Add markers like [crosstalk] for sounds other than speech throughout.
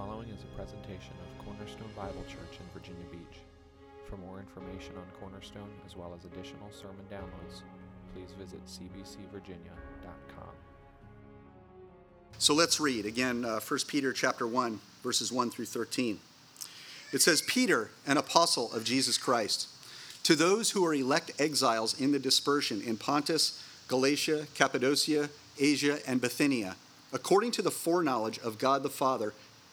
following is a presentation of Cornerstone Bible Church in Virginia Beach. For more information on Cornerstone, as well as additional sermon downloads, please visit cbcvirginia.com. So let's read again uh, 1 Peter chapter 1 verses 1 through 13. It says Peter, an apostle of Jesus Christ, to those who are elect exiles in the dispersion in Pontus, Galatia, Cappadocia, Asia, and Bithynia, according to the foreknowledge of God the Father,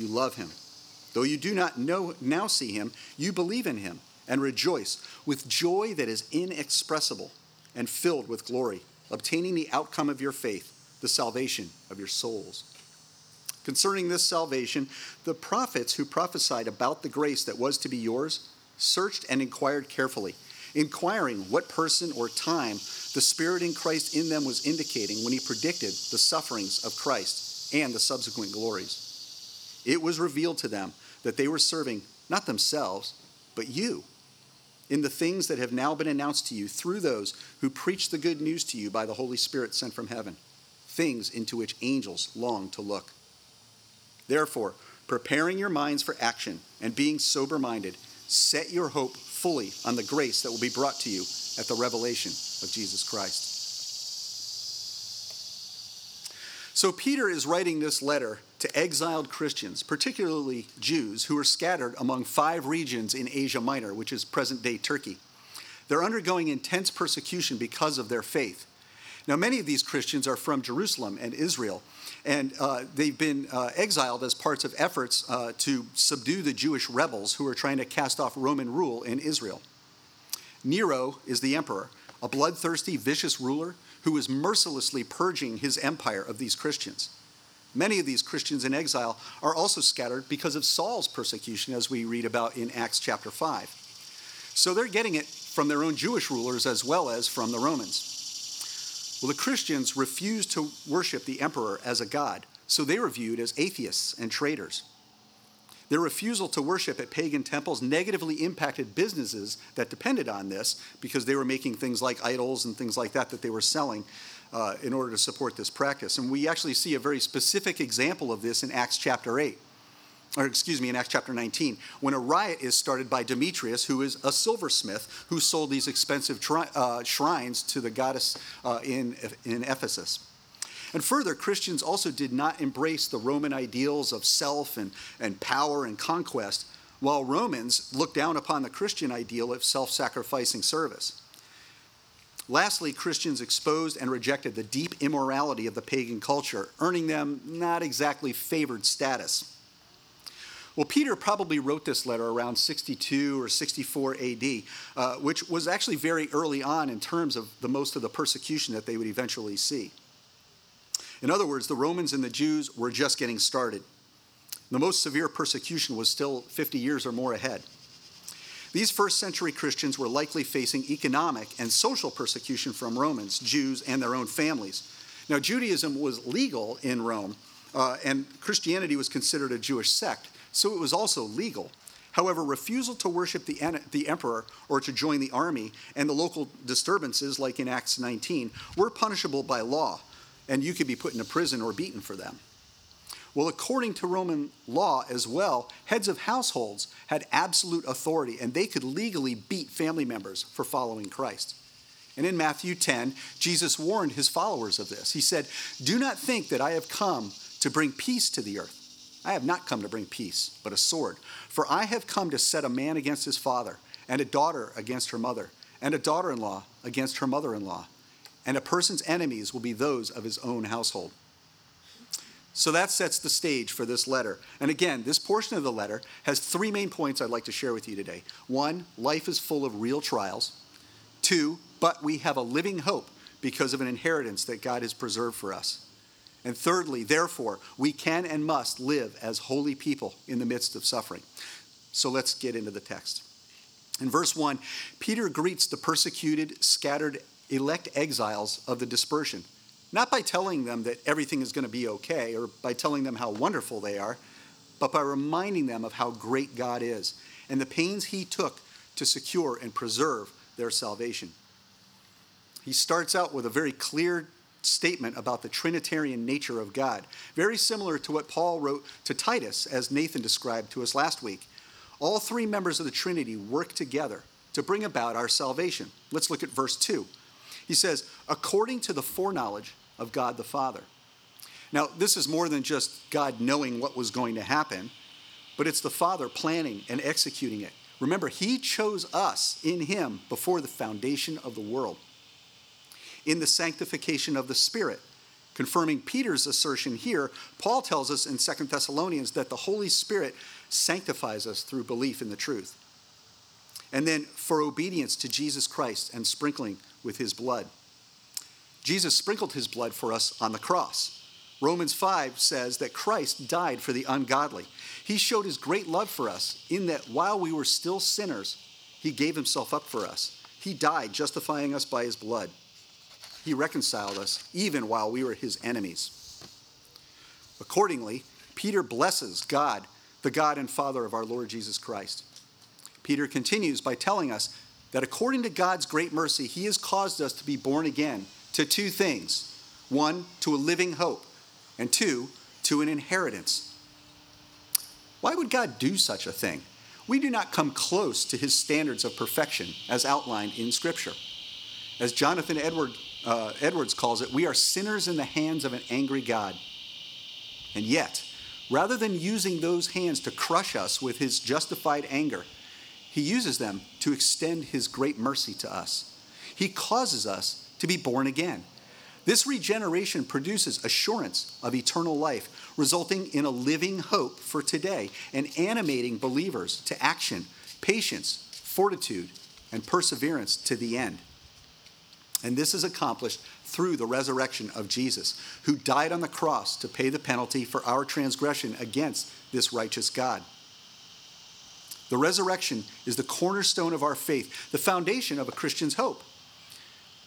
you love him. Though you do not know, now see him, you believe in him and rejoice with joy that is inexpressible and filled with glory, obtaining the outcome of your faith, the salvation of your souls. Concerning this salvation, the prophets who prophesied about the grace that was to be yours searched and inquired carefully, inquiring what person or time the Spirit in Christ in them was indicating when he predicted the sufferings of Christ and the subsequent glories. It was revealed to them that they were serving not themselves, but you in the things that have now been announced to you through those who preach the good news to you by the Holy Spirit sent from heaven, things into which angels long to look. Therefore, preparing your minds for action and being sober minded, set your hope fully on the grace that will be brought to you at the revelation of Jesus Christ. So, Peter is writing this letter to exiled Christians, particularly Jews, who are scattered among five regions in Asia Minor, which is present day Turkey. They're undergoing intense persecution because of their faith. Now, many of these Christians are from Jerusalem and Israel, and uh, they've been uh, exiled as parts of efforts uh, to subdue the Jewish rebels who are trying to cast off Roman rule in Israel. Nero is the emperor, a bloodthirsty, vicious ruler who is mercilessly purging his empire of these Christians. Many of these Christians in exile are also scattered because of Saul's persecution, as we read about in Acts chapter 5. So they're getting it from their own Jewish rulers as well as from the Romans. Well, the Christians refused to worship the emperor as a god, so they were viewed as atheists and traitors. Their refusal to worship at pagan temples negatively impacted businesses that depended on this because they were making things like idols and things like that that they were selling uh, in order to support this practice. And we actually see a very specific example of this in Acts chapter 8 or excuse me, in Acts chapter 19, when a riot is started by Demetrius, who is a silversmith who sold these expensive tri- uh, shrines to the goddess uh, in, in Ephesus. And further, Christians also did not embrace the Roman ideals of self and, and power and conquest, while Romans looked down upon the Christian ideal of self sacrificing service. Lastly, Christians exposed and rejected the deep immorality of the pagan culture, earning them not exactly favored status. Well, Peter probably wrote this letter around 62 or 64 AD, uh, which was actually very early on in terms of the most of the persecution that they would eventually see. In other words, the Romans and the Jews were just getting started. The most severe persecution was still 50 years or more ahead. These first century Christians were likely facing economic and social persecution from Romans, Jews, and their own families. Now, Judaism was legal in Rome, uh, and Christianity was considered a Jewish sect, so it was also legal. However, refusal to worship the, the emperor or to join the army and the local disturbances, like in Acts 19, were punishable by law and you could be put into prison or beaten for them. Well, according to Roman law as well, heads of households had absolute authority and they could legally beat family members for following Christ. And in Matthew 10, Jesus warned his followers of this. He said, Do not think that I have come to bring peace to the earth. I have not come to bring peace, but a sword. For I have come to set a man against his father, and a daughter against her mother, and a daughter in law against her mother in law. And a person's enemies will be those of his own household. So that sets the stage for this letter. And again, this portion of the letter has three main points I'd like to share with you today. One, life is full of real trials. Two, but we have a living hope because of an inheritance that God has preserved for us. And thirdly, therefore, we can and must live as holy people in the midst of suffering. So let's get into the text. In verse 1, Peter greets the persecuted, scattered, elect exiles of the dispersion, not by telling them that everything is going to be okay or by telling them how wonderful they are, but by reminding them of how great God is and the pains he took to secure and preserve their salvation. He starts out with a very clear statement about the Trinitarian nature of God, very similar to what Paul wrote to Titus, as Nathan described to us last week. All three members of the Trinity work together to bring about our salvation. Let's look at verse 2. He says, according to the foreknowledge of God the Father. Now, this is more than just God knowing what was going to happen, but it's the Father planning and executing it. Remember, He chose us in Him before the foundation of the world in the sanctification of the Spirit. Confirming Peter's assertion here, Paul tells us in 2 Thessalonians that the Holy Spirit sanctifies us through belief in the truth. And then for obedience to Jesus Christ and sprinkling with his blood. Jesus sprinkled his blood for us on the cross. Romans 5 says that Christ died for the ungodly. He showed his great love for us in that while we were still sinners, he gave himself up for us. He died, justifying us by his blood. He reconciled us even while we were his enemies. Accordingly, Peter blesses God, the God and Father of our Lord Jesus Christ. Peter continues by telling us that according to God's great mercy, he has caused us to be born again to two things one, to a living hope, and two, to an inheritance. Why would God do such a thing? We do not come close to his standards of perfection as outlined in Scripture. As Jonathan Edward uh, Edwards calls it, we are sinners in the hands of an angry God. And yet, rather than using those hands to crush us with his justified anger, he uses them to extend his great mercy to us. He causes us to be born again. This regeneration produces assurance of eternal life, resulting in a living hope for today and animating believers to action, patience, fortitude, and perseverance to the end. And this is accomplished through the resurrection of Jesus, who died on the cross to pay the penalty for our transgression against this righteous God. The resurrection is the cornerstone of our faith, the foundation of a Christian's hope.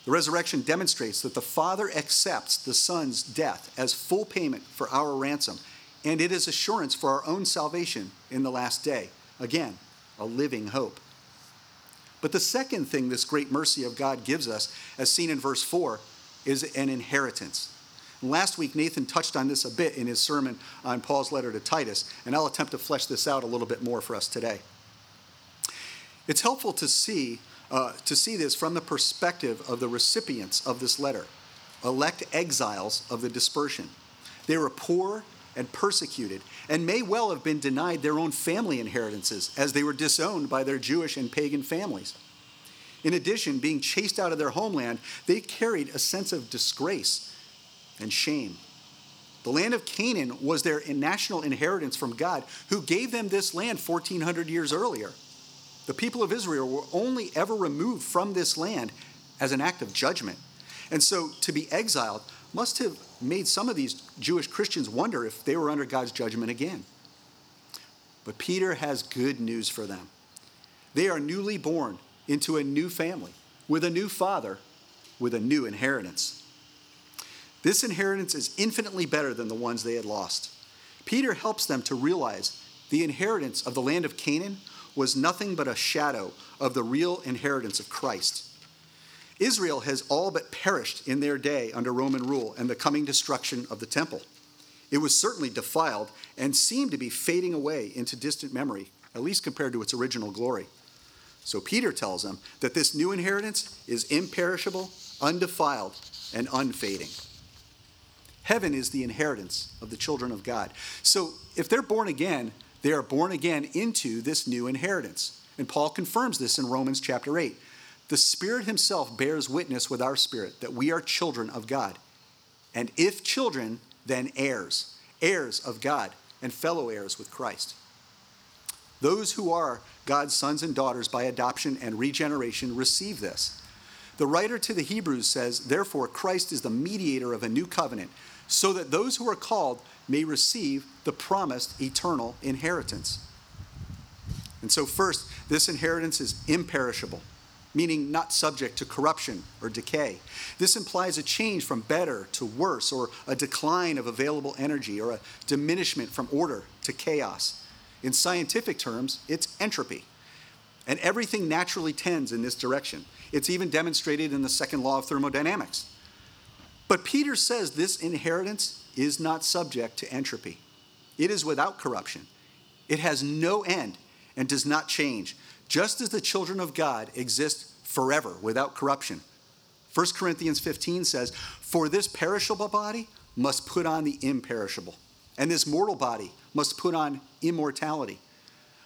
The resurrection demonstrates that the Father accepts the Son's death as full payment for our ransom, and it is assurance for our own salvation in the last day. Again, a living hope. But the second thing this great mercy of God gives us, as seen in verse 4, is an inheritance. Last week, Nathan touched on this a bit in his sermon on Paul's letter to Titus, and I'll attempt to flesh this out a little bit more for us today. It's helpful to see, uh, to see this from the perspective of the recipients of this letter, elect exiles of the dispersion. They were poor and persecuted, and may well have been denied their own family inheritances as they were disowned by their Jewish and pagan families. In addition, being chased out of their homeland, they carried a sense of disgrace and shame. The land of Canaan was their national inheritance from God, who gave them this land 1,400 years earlier. The people of Israel were only ever removed from this land as an act of judgment. And so to be exiled must have made some of these Jewish Christians wonder if they were under God's judgment again. But Peter has good news for them. They are newly born into a new family with a new father, with a new inheritance. This inheritance is infinitely better than the ones they had lost. Peter helps them to realize the inheritance of the land of Canaan was nothing but a shadow of the real inheritance of Christ. Israel has all but perished in their day under Roman rule and the coming destruction of the temple. It was certainly defiled and seemed to be fading away into distant memory, at least compared to its original glory. So Peter tells them that this new inheritance is imperishable, undefiled, and unfading. Heaven is the inheritance of the children of God. So if they're born again, they are born again into this new inheritance. And Paul confirms this in Romans chapter 8. The Spirit Himself bears witness with our spirit that we are children of God. And if children, then heirs, heirs of God, and fellow heirs with Christ. Those who are God's sons and daughters by adoption and regeneration receive this. The writer to the Hebrews says, Therefore, Christ is the mediator of a new covenant, so that those who are called may receive the promised eternal inheritance. And so, first, this inheritance is imperishable, meaning not subject to corruption or decay. This implies a change from better to worse, or a decline of available energy, or a diminishment from order to chaos. In scientific terms, it's entropy. And everything naturally tends in this direction. It's even demonstrated in the second law of thermodynamics. But Peter says this inheritance is not subject to entropy. It is without corruption. It has no end and does not change, just as the children of God exist forever without corruption. 1 Corinthians 15 says, For this perishable body must put on the imperishable, and this mortal body must put on immortality.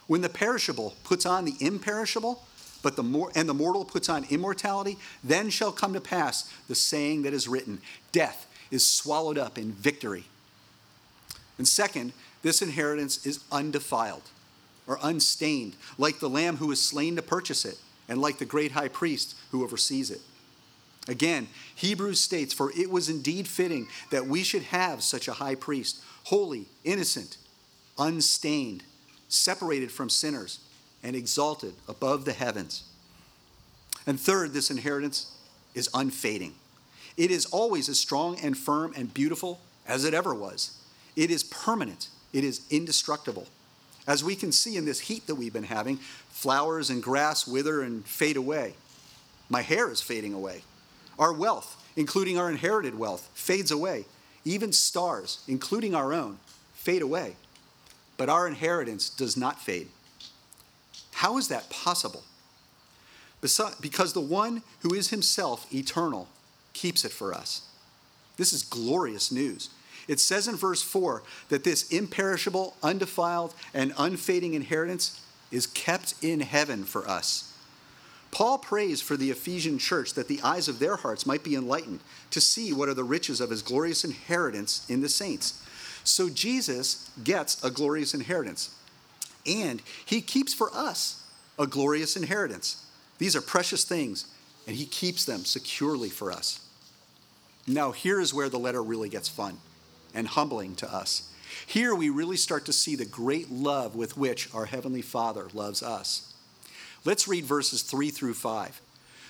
When the perishable puts on the imperishable, but the mor- and the mortal puts on immortality, then shall come to pass the saying that is written Death is swallowed up in victory. And second, this inheritance is undefiled or unstained, like the lamb who was slain to purchase it, and like the great high priest who oversees it. Again, Hebrews states, For it was indeed fitting that we should have such a high priest, holy, innocent, unstained, separated from sinners, and exalted above the heavens. And third, this inheritance is unfading. It is always as strong and firm and beautiful as it ever was. It is permanent, it is indestructible. As we can see in this heat that we've been having, flowers and grass wither and fade away. My hair is fading away. Our wealth, including our inherited wealth, fades away. Even stars, including our own, fade away. But our inheritance does not fade. How is that possible? Because the one who is himself eternal keeps it for us. This is glorious news. It says in verse 4 that this imperishable, undefiled, and unfading inheritance is kept in heaven for us. Paul prays for the Ephesian church that the eyes of their hearts might be enlightened to see what are the riches of his glorious inheritance in the saints. So Jesus gets a glorious inheritance and he keeps for us a glorious inheritance. These are precious things, and he keeps them securely for us. Now, here is where the letter really gets fun and humbling to us. Here we really start to see the great love with which our Heavenly Father loves us. Let's read verses 3 through 5,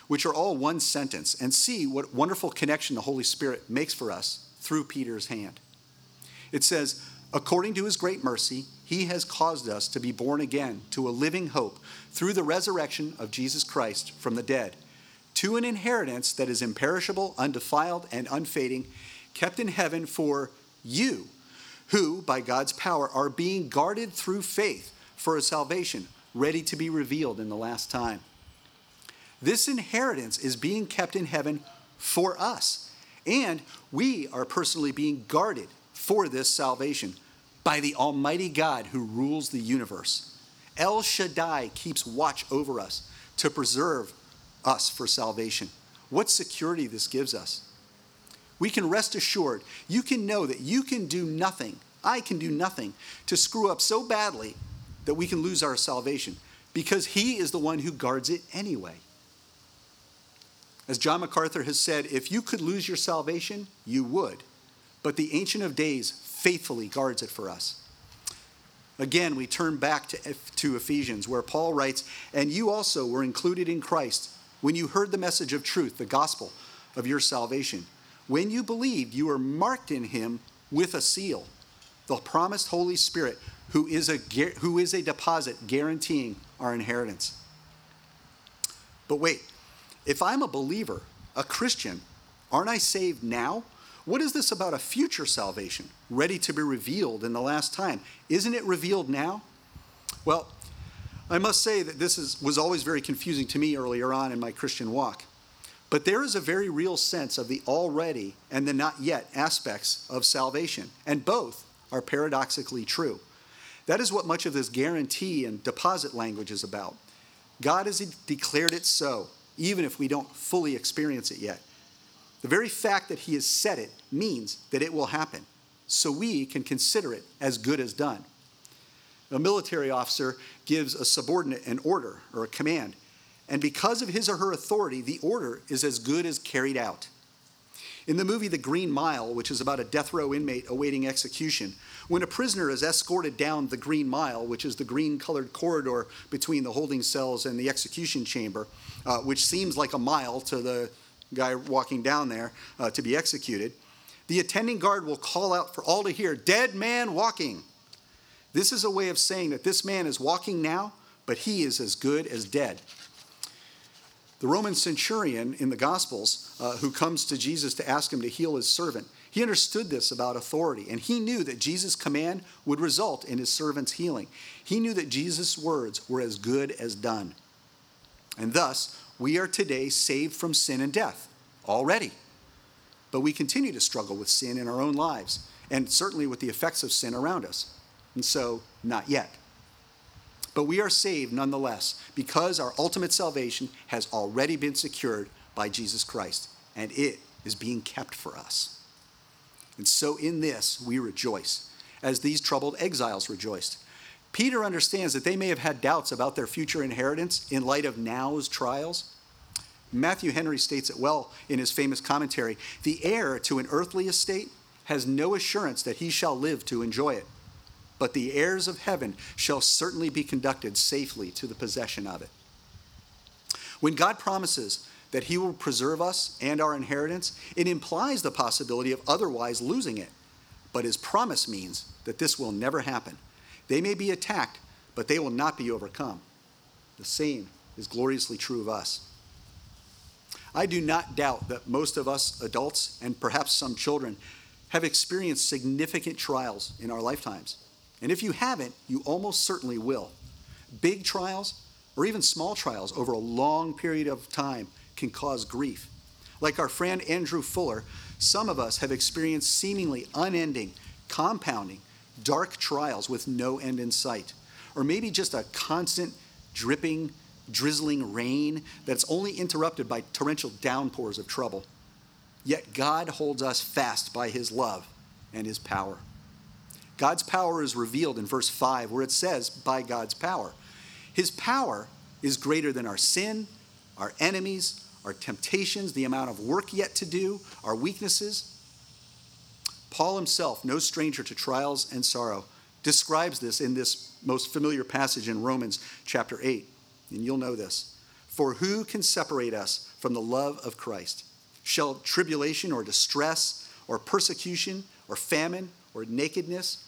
which are all one sentence, and see what wonderful connection the Holy Spirit makes for us through Peter's hand. It says, According to his great mercy, he has caused us to be born again to a living hope through the resurrection of Jesus Christ from the dead, to an inheritance that is imperishable, undefiled, and unfading, kept in heaven for you, who, by God's power, are being guarded through faith for a salvation ready to be revealed in the last time. This inheritance is being kept in heaven for us, and we are personally being guarded for this salvation by the Almighty God who rules the universe. El Shaddai keeps watch over us to preserve us for salvation. What security this gives us. We can rest assured, you can know that you can do nothing, I can do nothing to screw up so badly that we can lose our salvation because He is the one who guards it anyway. As John MacArthur has said, if you could lose your salvation, you would. But the Ancient of Days faithfully guards it for us. Again, we turn back to, to Ephesians, where Paul writes, And you also were included in Christ when you heard the message of truth, the gospel of your salvation. When you believed, you were marked in him with a seal, the promised Holy Spirit, who is a, who is a deposit guaranteeing our inheritance. But wait, if I'm a believer, a Christian, aren't I saved now? What is this about a future salvation ready to be revealed in the last time? Isn't it revealed now? Well, I must say that this is, was always very confusing to me earlier on in my Christian walk. But there is a very real sense of the already and the not yet aspects of salvation, and both are paradoxically true. That is what much of this guarantee and deposit language is about. God has declared it so, even if we don't fully experience it yet. The very fact that He has said it means that it will happen, so we can consider it as good as done. A military officer gives a subordinate an order or a command, and because of his or her authority, the order is as good as carried out. In the movie The Green Mile, which is about a death row inmate awaiting execution, when a prisoner is escorted down the Green Mile, which is the green colored corridor between the holding cells and the execution chamber, uh, which seems like a mile to the guy walking down there uh, to be executed, the attending guard will call out for all to hear, Dead man walking. This is a way of saying that this man is walking now, but he is as good as dead. The Roman centurion in the Gospels, uh, who comes to Jesus to ask him to heal his servant, he understood this about authority, and he knew that Jesus' command would result in his servant's healing. He knew that Jesus' words were as good as done. And thus, we are today saved from sin and death already. But we continue to struggle with sin in our own lives, and certainly with the effects of sin around us. And so, not yet. But we are saved nonetheless because our ultimate salvation has already been secured by Jesus Christ, and it is being kept for us. And so in this we rejoice, as these troubled exiles rejoiced. Peter understands that they may have had doubts about their future inheritance in light of now's trials. Matthew Henry states it well in his famous commentary The heir to an earthly estate has no assurance that he shall live to enjoy it but the heirs of heaven shall certainly be conducted safely to the possession of it. When God promises that he will preserve us and our inheritance, it implies the possibility of otherwise losing it. But his promise means that this will never happen. They may be attacked, but they will not be overcome. The same is gloriously true of us. I do not doubt that most of us adults, and perhaps some children, have experienced significant trials in our lifetimes. And if you haven't, you almost certainly will. Big trials, or even small trials over a long period of time, can cause grief. Like our friend Andrew Fuller, some of us have experienced seemingly unending, compounding, dark trials with no end in sight. Or maybe just a constant dripping, drizzling rain that's only interrupted by torrential downpours of trouble. Yet God holds us fast by his love and his power. God's power is revealed in verse 5, where it says, by God's power. His power is greater than our sin, our enemies, our temptations, the amount of work yet to do, our weaknesses. Paul himself, no stranger to trials and sorrow, describes this in this most familiar passage in Romans chapter 8. And you'll know this. For who can separate us from the love of Christ? Shall tribulation or distress or persecution or famine or nakedness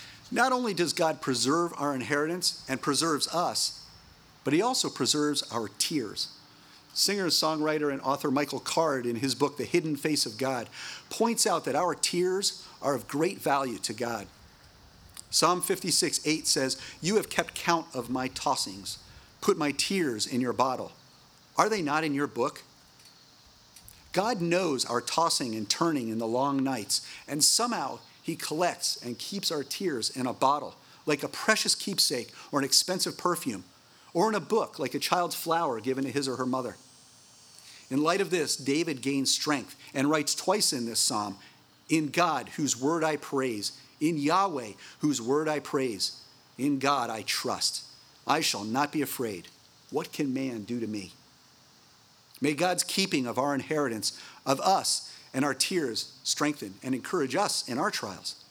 not only does God preserve our inheritance and preserves us, but he also preserves our tears. Singer, songwriter, and author Michael Card, in his book, The Hidden Face of God, points out that our tears are of great value to God. Psalm 56 8 says, You have kept count of my tossings, put my tears in your bottle. Are they not in your book? God knows our tossing and turning in the long nights, and somehow he collects and keeps our tears in a bottle, like a precious keepsake or an expensive perfume, or in a book, like a child's flower given to his or her mother. In light of this, David gains strength and writes twice in this psalm In God, whose word I praise, in Yahweh, whose word I praise, in God I trust. I shall not be afraid. What can man do to me? May God's keeping of our inheritance, of us, and our tears strengthen and encourage us in our trials.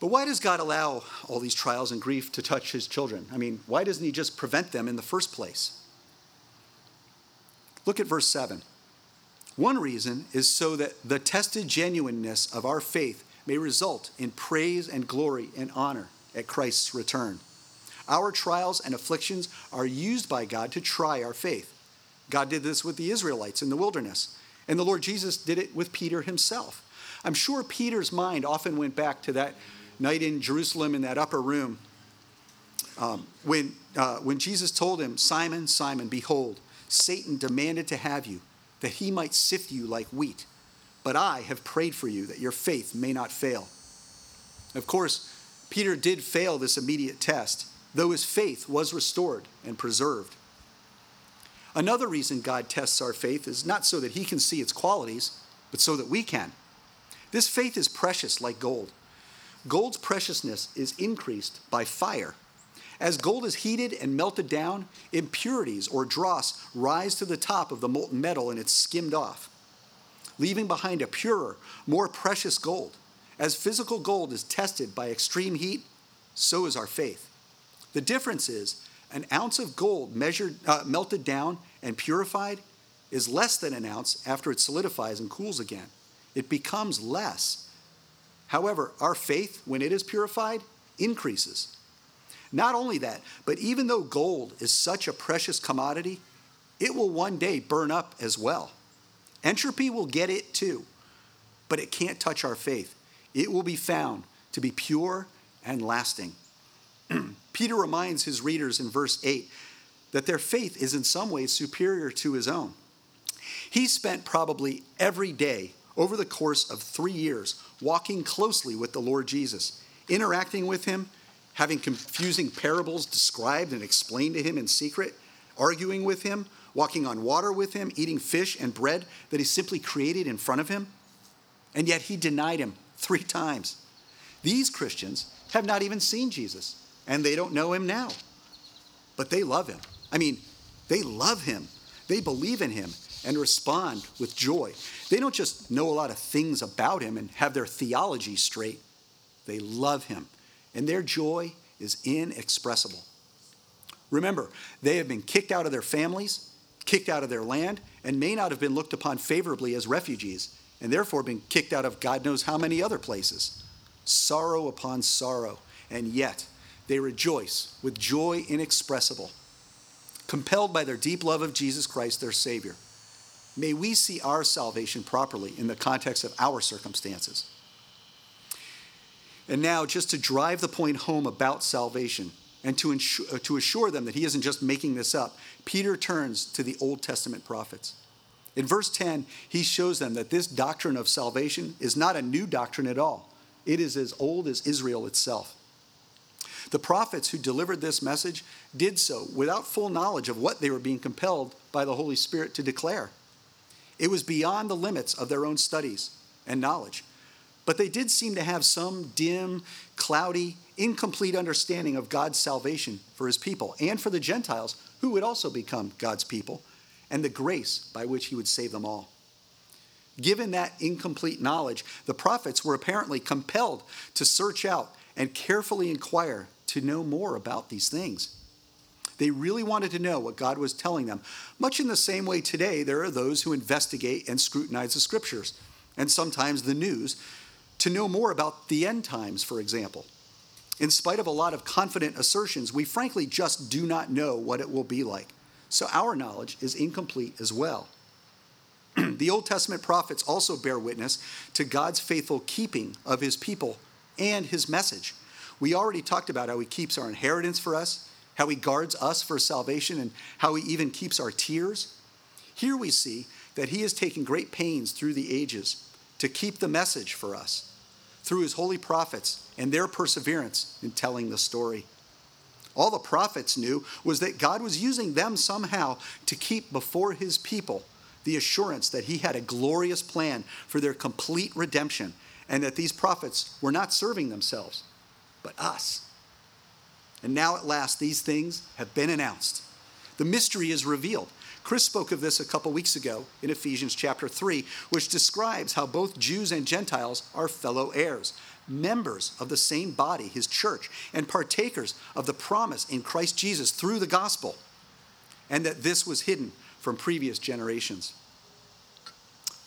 But why does God allow all these trials and grief to touch his children? I mean, why doesn't he just prevent them in the first place? Look at verse 7. One reason is so that the tested genuineness of our faith may result in praise and glory and honor at Christ's return. Our trials and afflictions are used by God to try our faith. God did this with the Israelites in the wilderness, and the Lord Jesus did it with Peter himself. I'm sure Peter's mind often went back to that night in Jerusalem in that upper room um, when, uh, when Jesus told him, Simon, Simon, behold, Satan demanded to have you, that he might sift you like wheat. But I have prayed for you that your faith may not fail. Of course, Peter did fail this immediate test, though his faith was restored and preserved. Another reason God tests our faith is not so that he can see its qualities, but so that we can. This faith is precious like gold. Gold's preciousness is increased by fire. As gold is heated and melted down, impurities or dross rise to the top of the molten metal and it's skimmed off, leaving behind a purer, more precious gold. As physical gold is tested by extreme heat, so is our faith. The difference is an ounce of gold measured, uh, melted down and purified is less than an ounce after it solidifies and cools again. It becomes less. However, our faith, when it is purified, increases. Not only that, but even though gold is such a precious commodity, it will one day burn up as well. Entropy will get it too, but it can't touch our faith. It will be found to be pure and lasting. Peter reminds his readers in verse 8 that their faith is in some ways superior to his own. He spent probably every day over the course of three years walking closely with the Lord Jesus, interacting with him having confusing parables described and explained to him in secret, arguing with him, walking on water with him, eating fish and bread that he simply created in front of him. And yet he denied him three times. These Christians have not even seen Jesus, and they don't know him now. But they love him. I mean, they love him. They believe in him and respond with joy. They don't just know a lot of things about him and have their theology straight, they love him and their joy is inexpressible. Remember, they have been kicked out of their families, kicked out of their land, and may not have been looked upon favorably as refugees, and therefore been kicked out of God knows how many other places. Sorrow upon sorrow, and yet they rejoice with joy inexpressible, compelled by their deep love of Jesus Christ, their Savior. May we see our salvation properly in the context of our circumstances. And now, just to drive the point home about salvation and to, uh, to assure them that he isn't just making this up, Peter turns to the Old Testament prophets. In verse 10, he shows them that this doctrine of salvation is not a new doctrine at all, it is as old as Israel itself. The prophets who delivered this message did so without full knowledge of what they were being compelled by the Holy Spirit to declare. It was beyond the limits of their own studies and knowledge. But they did seem to have some dim, cloudy, incomplete understanding of God's salvation for his people and for the Gentiles who would also become God's people and the grace by which he would save them all. Given that incomplete knowledge, the prophets were apparently compelled to search out and carefully inquire to know more about these things. They really wanted to know what God was telling them. Much in the same way today, there are those who investigate and scrutinize the scriptures and sometimes the news to know more about the end times, for example. In spite of a lot of confident assertions, we frankly just do not know what it will be like. So our knowledge is incomplete as well. [clears throat] the Old Testament prophets also bear witness to God's faithful keeping of his people and his message. We already talked about how he keeps our inheritance for us, how he guards us for salvation, and how he even keeps our tears. Here we see that he has taken great pains through the ages to keep the message for us through his holy prophets and their perseverance in telling the story. All the prophets knew was that God was using them somehow to keep before his people the assurance that he had a glorious plan for their complete redemption and that these prophets were not serving themselves, but us. And now at last, these things have been announced. The mystery is revealed. Chris spoke of this a couple weeks ago in Ephesians chapter 3, which describes how both Jews and Gentiles are fellow heirs, members of the same body, his church, and partakers of the promise in Christ Jesus through the gospel, and that this was hidden from previous generations.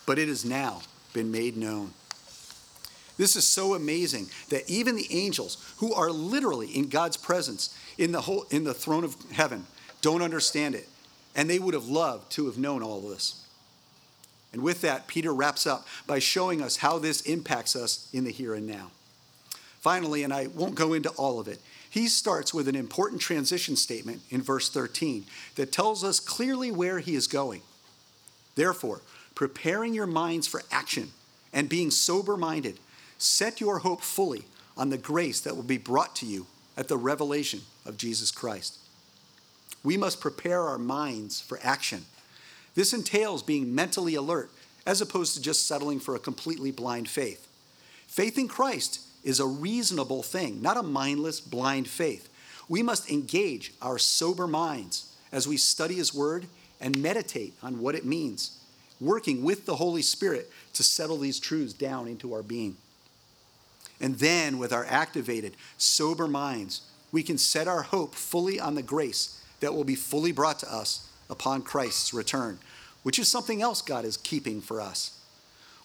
but it has now been made known. This is so amazing that even the angels, who are literally in God's presence in the, whole, in the throne of heaven, don't understand it. And they would have loved to have known all of this. And with that, Peter wraps up by showing us how this impacts us in the here and now. Finally, and I won't go into all of it, he starts with an important transition statement in verse 13 that tells us clearly where he is going. Therefore, preparing your minds for action and being sober minded, set your hope fully on the grace that will be brought to you at the revelation of Jesus Christ. We must prepare our minds for action. This entails being mentally alert as opposed to just settling for a completely blind faith. Faith in Christ is a reasonable thing, not a mindless, blind faith. We must engage our sober minds as we study His Word and meditate on what it means, working with the Holy Spirit to settle these truths down into our being. And then, with our activated, sober minds, we can set our hope fully on the grace that will be fully brought to us upon Christ's return, which is something else God is keeping for us.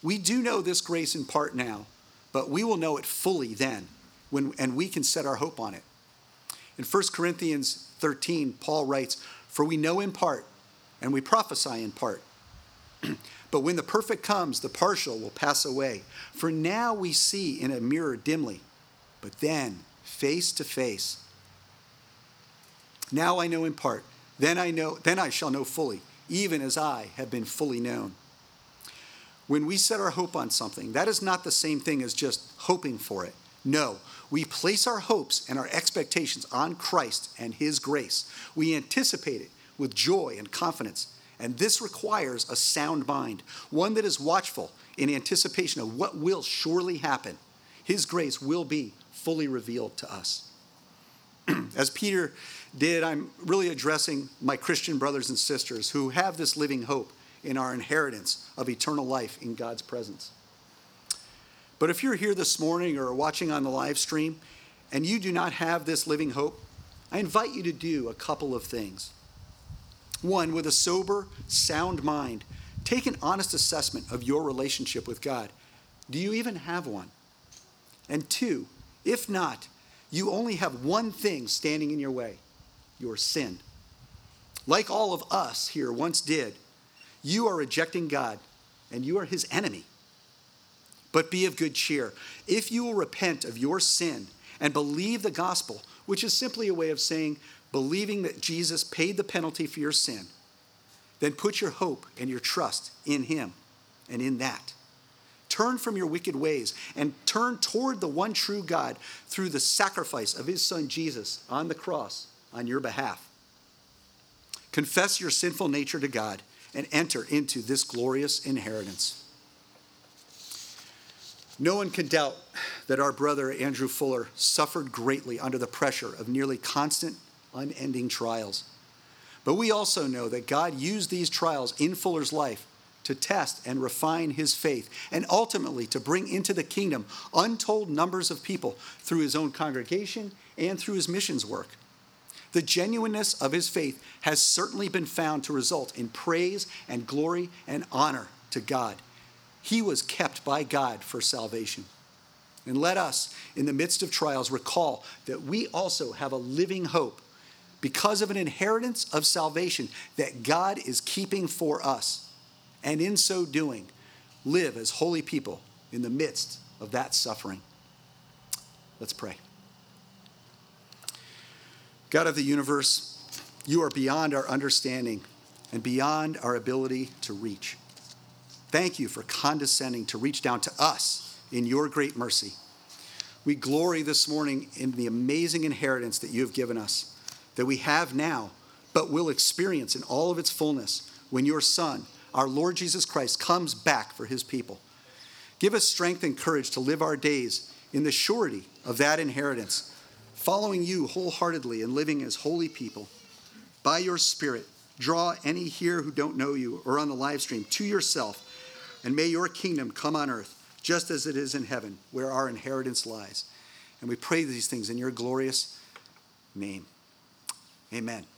We do know this grace in part now, but we will know it fully then, when, and we can set our hope on it. In 1 Corinthians 13, Paul writes, For we know in part, and we prophesy in part. [clears throat] but when the perfect comes, the partial will pass away. For now we see in a mirror dimly, but then face to face. Now I know in part, then I know then I shall know fully, even as I have been fully known. When we set our hope on something, that is not the same thing as just hoping for it. No, we place our hopes and our expectations on Christ and His grace. We anticipate it with joy and confidence. And this requires a sound mind, one that is watchful in anticipation of what will surely happen. His grace will be fully revealed to us. [clears throat] As Peter did, I'm really addressing my Christian brothers and sisters who have this living hope in our inheritance of eternal life in God's presence. But if you're here this morning or watching on the live stream and you do not have this living hope, I invite you to do a couple of things. One, with a sober, sound mind, take an honest assessment of your relationship with God. Do you even have one? And two, if not, you only have one thing standing in your way your sin. Like all of us here once did, you are rejecting God and you are his enemy. But be of good cheer. If you will repent of your sin and believe the gospel, which is simply a way of saying, believing that Jesus paid the penalty for your sin, then put your hope and your trust in him and in that. Turn from your wicked ways and turn toward the one true God through the sacrifice of his son Jesus on the cross on your behalf. Confess your sinful nature to God and enter into this glorious inheritance. No one can doubt that our brother Andrew Fuller suffered greatly under the pressure of nearly constant, unending trials. But we also know that God used these trials in Fuller's life to test and refine his faith, and ultimately to bring into the kingdom untold numbers of people through his own congregation and through his missions work. The genuineness of his faith has certainly been found to result in praise and glory and honor to God. He was kept by God for salvation. And let us, in the midst of trials, recall that we also have a living hope because of an inheritance of salvation that God is keeping for us and in so doing, live as holy people in the midst of that suffering. Let's pray. God of the universe, you are beyond our understanding and beyond our ability to reach. Thank you for condescending to reach down to us in your great mercy. We glory this morning in the amazing inheritance that you have given us, that we have now, but will experience in all of its fullness when your Son, our Lord Jesus Christ comes back for his people. Give us strength and courage to live our days in the surety of that inheritance, following you wholeheartedly and living as holy people. By your Spirit, draw any here who don't know you or on the live stream to yourself, and may your kingdom come on earth just as it is in heaven, where our inheritance lies. And we pray these things in your glorious name. Amen.